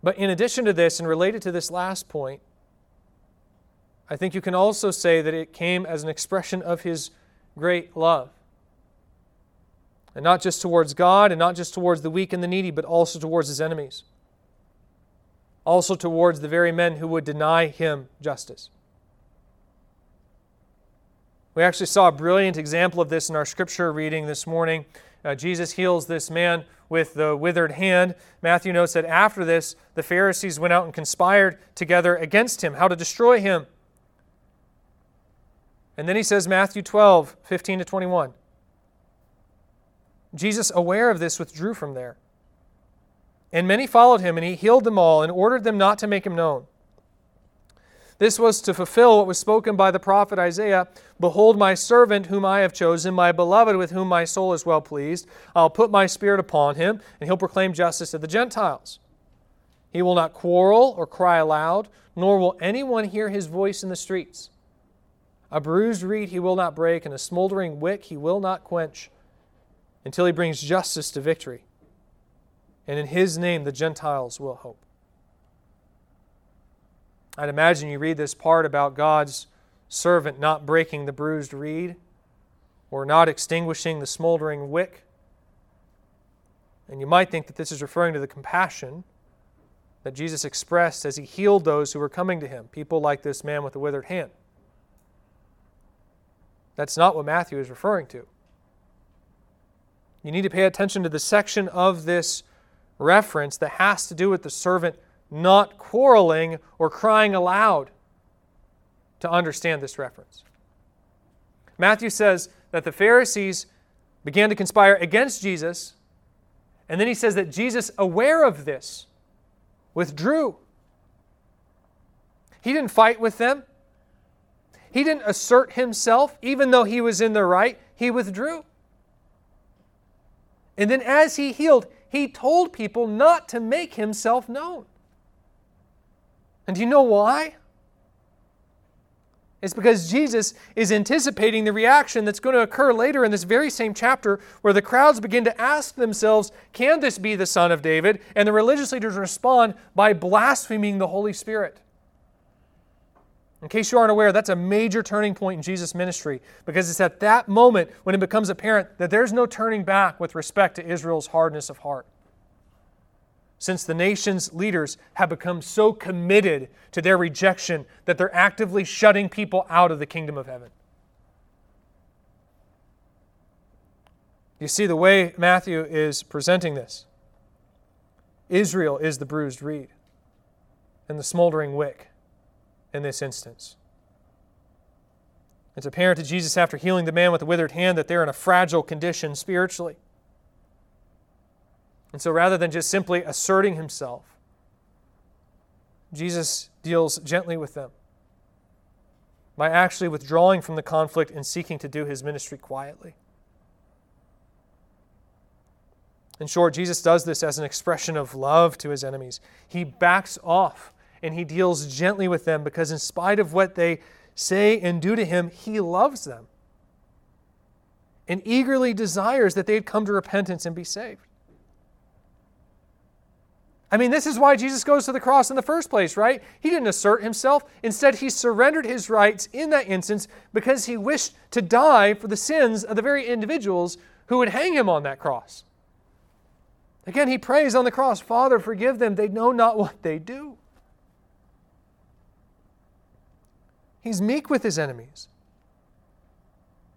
But in addition to this, and related to this last point, I think you can also say that it came as an expression of his great love. And not just towards God, and not just towards the weak and the needy, but also towards his enemies. Also towards the very men who would deny him justice. We actually saw a brilliant example of this in our scripture reading this morning. Uh, Jesus heals this man with the withered hand. Matthew notes that after this, the Pharisees went out and conspired together against him, how to destroy him. And then he says, Matthew 12, 15 to 21. Jesus, aware of this, withdrew from there. And many followed him, and he healed them all and ordered them not to make him known. This was to fulfill what was spoken by the prophet Isaiah Behold, my servant whom I have chosen, my beloved with whom my soul is well pleased. I'll put my spirit upon him, and he'll proclaim justice to the Gentiles. He will not quarrel or cry aloud, nor will anyone hear his voice in the streets. A bruised reed he will not break, and a smoldering wick he will not quench, until he brings justice to victory. And in his name the Gentiles will hope. I'd imagine you read this part about God's servant not breaking the bruised reed or not extinguishing the smoldering wick. And you might think that this is referring to the compassion that Jesus expressed as he healed those who were coming to him, people like this man with the withered hand. That's not what Matthew is referring to. You need to pay attention to the section of this reference that has to do with the servant not quarreling or crying aloud to understand this reference. Matthew says that the Pharisees began to conspire against Jesus, and then he says that Jesus, aware of this, withdrew. He didn't fight with them. He didn't assert himself, even though he was in the right, he withdrew. And then, as he healed, he told people not to make himself known. And do you know why? It's because Jesus is anticipating the reaction that's going to occur later in this very same chapter where the crowds begin to ask themselves, Can this be the Son of David? And the religious leaders respond by blaspheming the Holy Spirit. In case you aren't aware, that's a major turning point in Jesus' ministry because it's at that moment when it becomes apparent that there's no turning back with respect to Israel's hardness of heart since the nation's leaders have become so committed to their rejection that they're actively shutting people out of the kingdom of heaven. You see the way Matthew is presenting this. Israel is the bruised reed and the smoldering wick in this instance. It's apparent to Jesus after healing the man with the withered hand that they're in a fragile condition spiritually. And so rather than just simply asserting himself, Jesus deals gently with them by actually withdrawing from the conflict and seeking to do his ministry quietly. In short, Jesus does this as an expression of love to his enemies. He backs off and he deals gently with them because, in spite of what they say and do to him, he loves them and eagerly desires that they'd come to repentance and be saved. I mean, this is why Jesus goes to the cross in the first place, right? He didn't assert himself. Instead, he surrendered his rights in that instance because he wished to die for the sins of the very individuals who would hang him on that cross. Again, he prays on the cross, Father, forgive them. They know not what they do. He's meek with his enemies.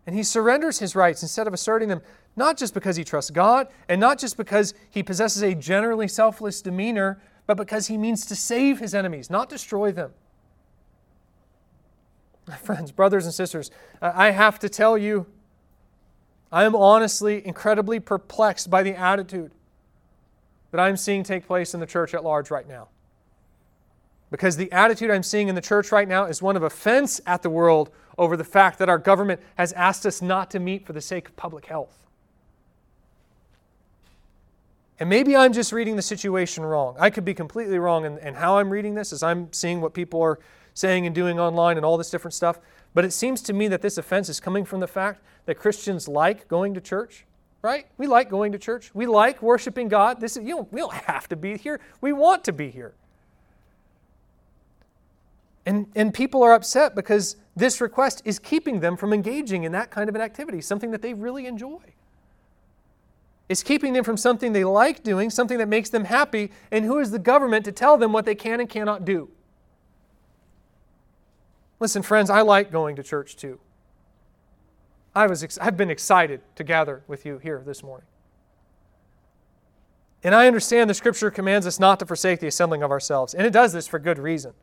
And he surrenders his rights instead of asserting them not just because he trusts God, and not just because he possesses a generally selfless demeanor, but because he means to save his enemies, not destroy them. Friends, brothers, and sisters, I have to tell you, I am honestly incredibly perplexed by the attitude that I'm seeing take place in the church at large right now. Because the attitude I'm seeing in the church right now is one of offense at the world over the fact that our government has asked us not to meet for the sake of public health. And maybe I'm just reading the situation wrong. I could be completely wrong in, in, how I'm reading this as I'm seeing what people are saying and doing online and all this different stuff. But it seems to me that this offense is coming from the fact that Christians like going to church, right? We like going to church. We like worshiping God. This is, you know, we don't have to be here. We want to be here. And, and people are upset because this request is keeping them from engaging in that kind of an activity, something that they really enjoy. It's keeping them from something they like doing, something that makes them happy, and who is the government to tell them what they can and cannot do? Listen, friends, I like going to church too. I was ex- I've been excited to gather with you here this morning. And I understand the scripture commands us not to forsake the assembling of ourselves, and it does this for good reason.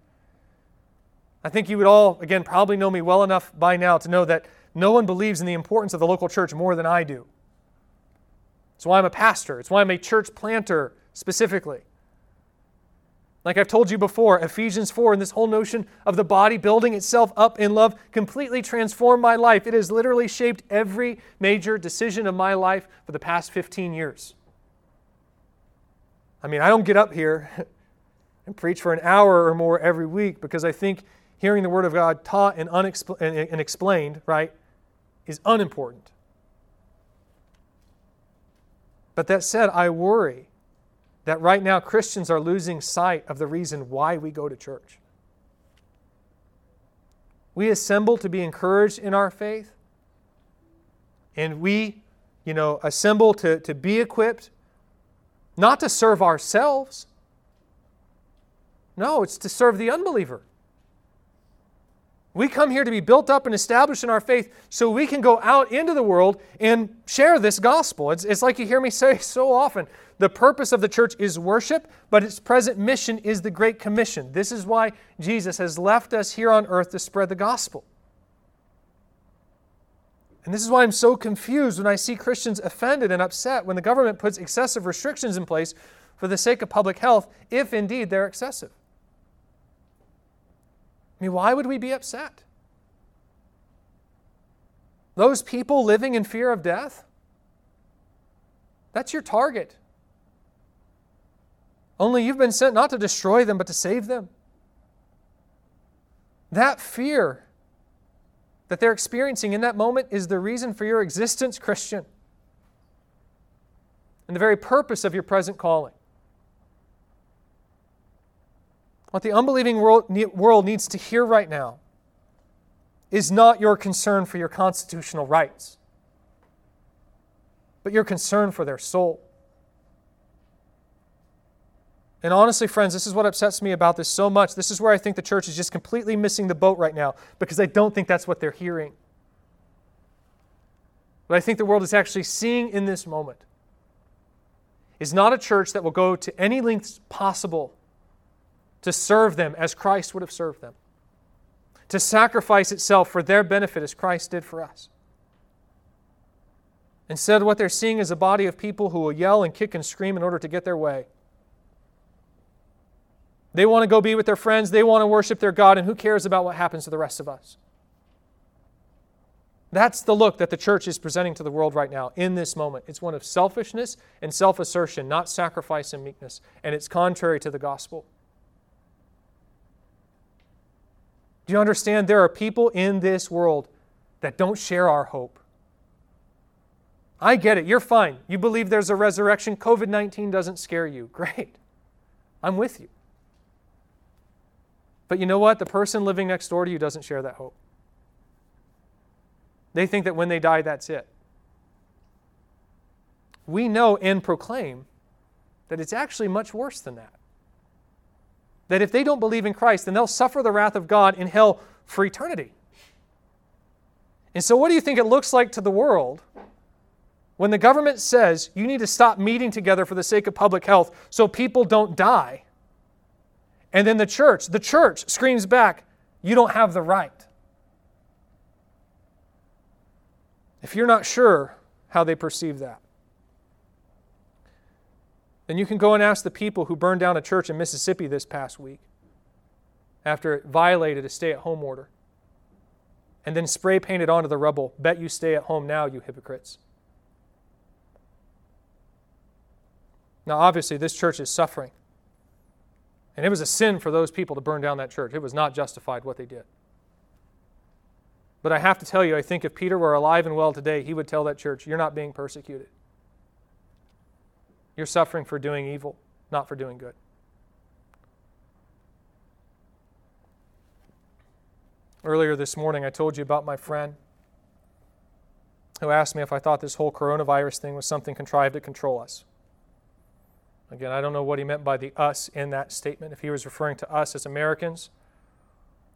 I think you would all, again, probably know me well enough by now to know that no one believes in the importance of the local church more than I do. It's why I'm a pastor. It's why I'm a church planter specifically. Like I've told you before, Ephesians 4 and this whole notion of the body building itself up in love completely transformed my life. It has literally shaped every major decision of my life for the past 15 years. I mean, I don't get up here and preach for an hour or more every week because I think hearing the Word of God taught and, unexpl- and explained, right, is unimportant. But that said, I worry that right now Christians are losing sight of the reason why we go to church. We assemble to be encouraged in our faith, and we, you know, assemble to, to be equipped, not to serve ourselves. No, it's to serve the unbeliever. We come here to be built up and established in our faith so we can go out into the world and share this gospel. It's, it's like you hear me say so often the purpose of the church is worship, but its present mission is the Great Commission. This is why Jesus has left us here on earth to spread the gospel. And this is why I'm so confused when I see Christians offended and upset when the government puts excessive restrictions in place for the sake of public health, if indeed they're excessive. I mean, why would we be upset? Those people living in fear of death? That's your target. Only you've been sent not to destroy them, but to save them. That fear that they're experiencing in that moment is the reason for your existence, Christian, and the very purpose of your present calling. What the unbelieving world, needs to hear right now is not your concern for your constitutional rights, but your concern for their soul. And honestly, friends, this is what upsets me about this so much. This is where I think the church is just completely missing the boat right now because I don't think that's what they're hearing. What I think the world is actually seeing in this moment is not a church that will go to any lengths possible to serve them as Christ would have served them, to sacrifice itself for their benefit as Christ did for us. Instead, what they're seeing is a body of people who will yell and kick and scream in order to get their way they want to go be with their friends, they want to worship their God, and who cares about what happens to the rest of us? That's the look that the church is presenting to the world right now in this moment. It's one of selfishness and self assertion, not sacrifice and meekness, and it's contrary to the gospel. Do you understand? There are people in this world that don't share our hope. I get it. You're fine. You believe there's a resurrection. COVID 19 doesn't scare you. Great. I'm with you. But you know what? The person living next door to you doesn't share that hope. They think that when they die, that's it. We know and proclaim that it's actually much worse than that. That if they don't believe in Christ, then they'll suffer the wrath of God in hell for eternity. And so, what do you think it looks like to the world when the government says you need to stop meeting together for the sake of public health so people don't die? And then the church, the church screams back, You don't have the right. If you're not sure how they perceive that, then you can go and ask the people who burned down a church in Mississippi this past week after it violated a stay at home order and then spray painted onto the rubble, Bet you stay at home now, you hypocrites. Now, obviously, this church is suffering. And it was a sin for those people to burn down that church. It was not justified what they did. But I have to tell you, I think if Peter were alive and well today, he would tell that church, You're not being persecuted. You're suffering for doing evil, not for doing good. Earlier this morning, I told you about my friend who asked me if I thought this whole coronavirus thing was something contrived to control us. Again, I don't know what he meant by the us in that statement, if he was referring to us as Americans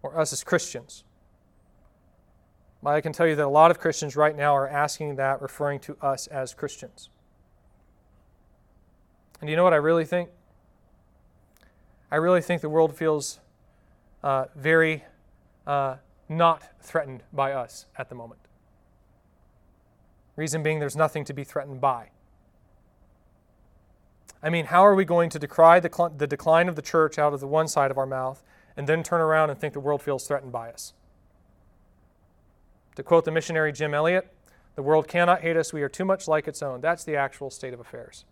or us as Christians. But I can tell you that a lot of Christians right now are asking that, referring to us as Christians. And you know what I really think? I really think the world feels uh, very uh, not threatened by us at the moment. Reason being, there's nothing to be threatened by. I mean, how are we going to decry the, cl- the decline of the church out of the one side of our mouth and then turn around and think the world feels threatened by us? To quote the missionary Jim Elliot, the world cannot hate us, we are too much like its own. That's the actual state of affairs.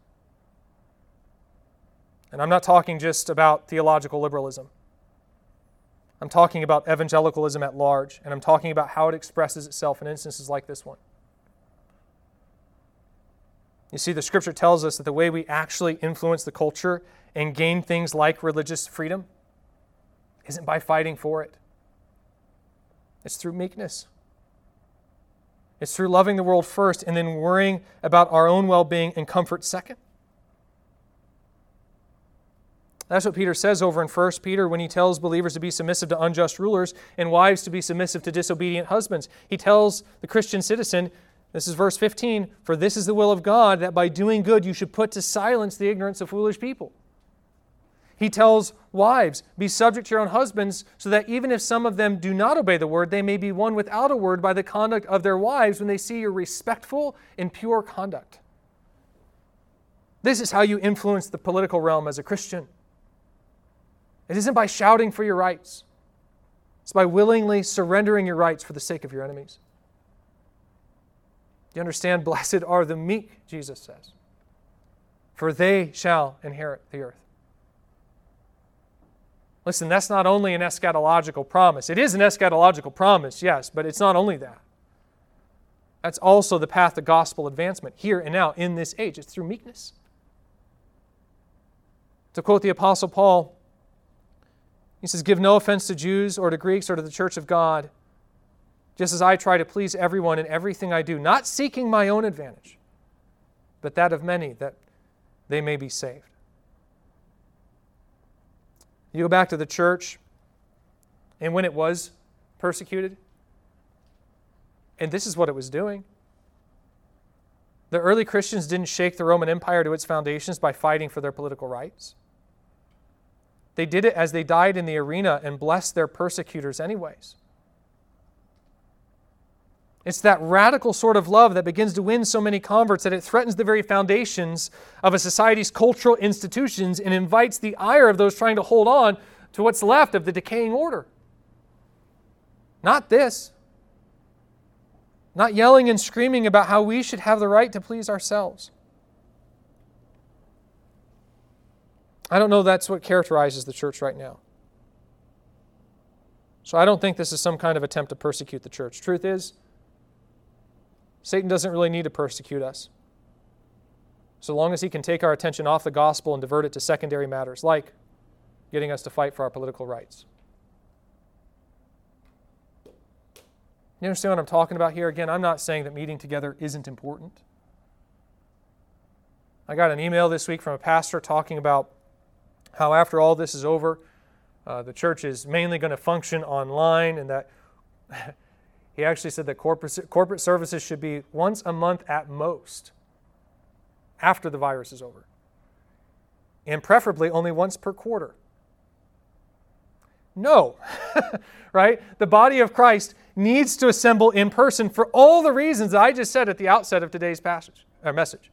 And I'm not talking just about theological liberalism. I'm talking about evangelicalism at large, and I'm talking about how it expresses itself in instances like this one. You see, the scripture tells us that the way we actually influence the culture and gain things like religious freedom isn't by fighting for it, it's through meekness. It's through loving the world first and then worrying about our own well being and comfort second. That's what Peter says over in 1 Peter when he tells believers to be submissive to unjust rulers and wives to be submissive to disobedient husbands. He tells the Christian citizen, this is verse 15. For this is the will of God, that by doing good you should put to silence the ignorance of foolish people. He tells wives, Be subject to your own husbands, so that even if some of them do not obey the word, they may be won without a word by the conduct of their wives when they see your respectful and pure conduct. This is how you influence the political realm as a Christian. It isn't by shouting for your rights, it's by willingly surrendering your rights for the sake of your enemies. You understand? Blessed are the meek, Jesus says, for they shall inherit the earth. Listen, that's not only an eschatological promise. It is an eschatological promise, yes, but it's not only that. That's also the path to gospel advancement here and now in this age. It's through meekness. To quote the Apostle Paul, he says, Give no offense to Jews or to Greeks or to the church of God, just as I try to please everyone in everything I do, not seeking my own advantage, but that of many, that they may be saved. You go back to the church, and when it was persecuted, and this is what it was doing. The early Christians didn't shake the Roman Empire to its foundations by fighting for their political rights. They did it as they died in the arena and blessed their persecutors, anyways. It's that radical sort of love that begins to win so many converts that it threatens the very foundations of a society's cultural institutions and invites the ire of those trying to hold on to what's left of the decaying order. Not this. Not yelling and screaming about how we should have the right to please ourselves. I don't know that's what characterizes the church right now. So I don't think this is some kind of attempt to persecute the church. Truth is, Satan doesn't really need to persecute us. So long as he can take our attention off the gospel and divert it to secondary matters, like getting us to fight for our political rights. You understand what I'm talking about here? Again, I'm not saying that meeting together isn't important. I got an email this week from a pastor talking about how, after all this is over, uh, the church is mainly going to function online, and that he actually said that corporate, corporate services should be once a month at most after the virus is over, and preferably only once per quarter. No, right? The body of Christ needs to assemble in person for all the reasons I just said at the outset of today's passage or message.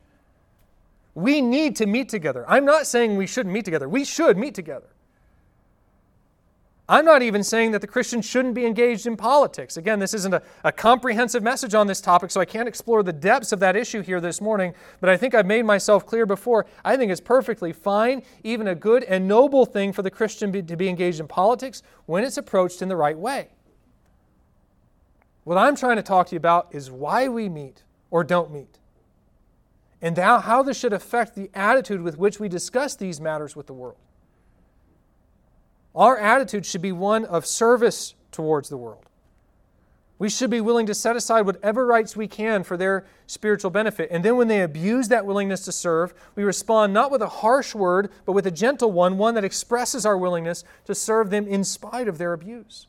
We need to meet together. I'm not saying we shouldn't meet together. We should meet together. I'm not even saying that the Christian shouldn't be engaged in politics. Again, this isn't a, a, comprehensive message on this topic, so I can't explore the depths of that issue here this morning, but I think I've made myself clear before. I think it's perfectly fine, even a good and noble thing for the Christian be, to be engaged in politics when it's approached in the right way. What I'm trying to talk to you about is why we meet or don't meet, and how, this should affect the attitude with which we discuss these matters with the world. Our attitude should be one of service towards the world. We should be willing to set aside whatever rights we can for their spiritual benefit. And then when they abuse that willingness to serve, we respond not with a harsh word, but with a gentle one, one that expresses our willingness to serve them in spite of their abuse.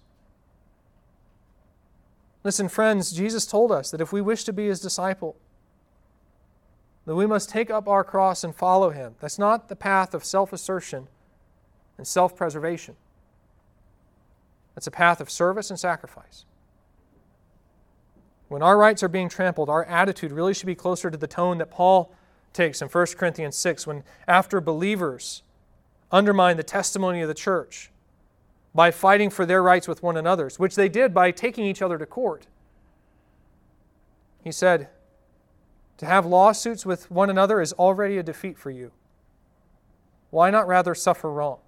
Listen, friends, Jesus told us that if we wish to be his disciple, that we must take up our cross and follow him. That's not the path of self assertion and self preservation, that's a path of service and sacrifice. When our rights are being trampled, our attitude really should be closer to the tone that Paul takes in 1 Corinthians 6 when, after believers undermine the testimony of the church, by fighting for their rights with one another, which they did by taking each other to court. He said, To have lawsuits with one another is already a defeat for you. Why not rather suffer wrong?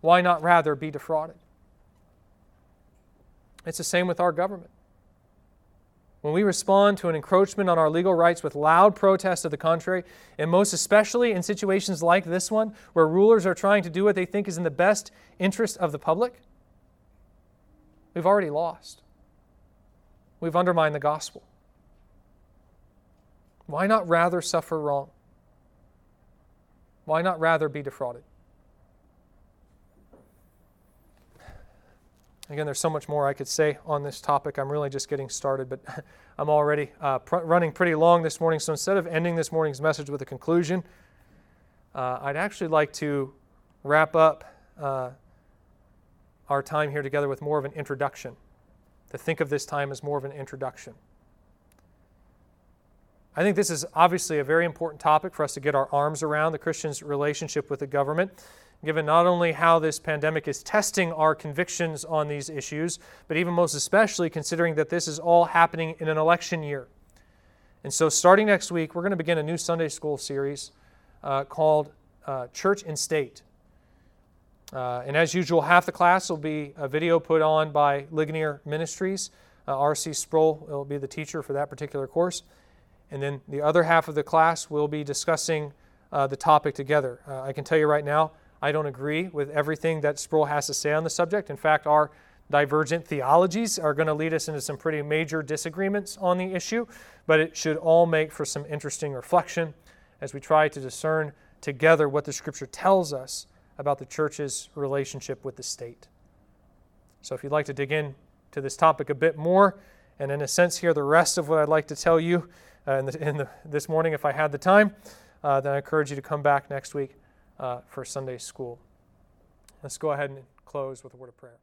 Why not rather be defrauded? It's the same with our government. When we respond to an encroachment on our legal rights with loud protests to the contrary, and most especially in situations like this one, where rulers are trying to do what they think is in the best interest of the public, we've already lost. We've undermined the gospel. Why not rather suffer wrong? Why not rather be defrauded? Again, there's so much more I could say on this topic. I'm really just getting started, but I'm already uh, pr- running pretty long this morning. So instead of ending this morning's message with a conclusion, uh, I'd actually like to wrap up uh, our time here together with more of an introduction. To think of this time as more of an introduction. I think this is obviously a very important topic for us to get our arms around the Christian's relationship with the government given not only how this pandemic is testing our convictions on these issues, but even most especially considering that this is all happening in an election year. And so, starting next week, we're going to begin a new Sunday school series uh, called uh, Church and State. Uh, and as usual, half the class will be a video put on by Ligonier Ministries. Uh, R.C. Sproul will be the teacher for that particular course. And then the other half of the class will be discussing uh, the topic together. Uh, I can tell you right now, I don't agree with everything that Sproul has to say on the subject. In fact, our divergent theologies are going to lead us into some pretty major disagreements on the issue, but it should all make for some interesting reflection as we try to discern together what the Scripture tells us about the church's relationship with the state. So, if you'd like to dig in to this topic a bit more, and in a sense, hear the rest of what I'd like to tell you uh, in, the, in the, this morning, if I had the time, uh, then I encourage you to come back next week uh, for Sunday school. Let's go ahead and close with a word of prayer.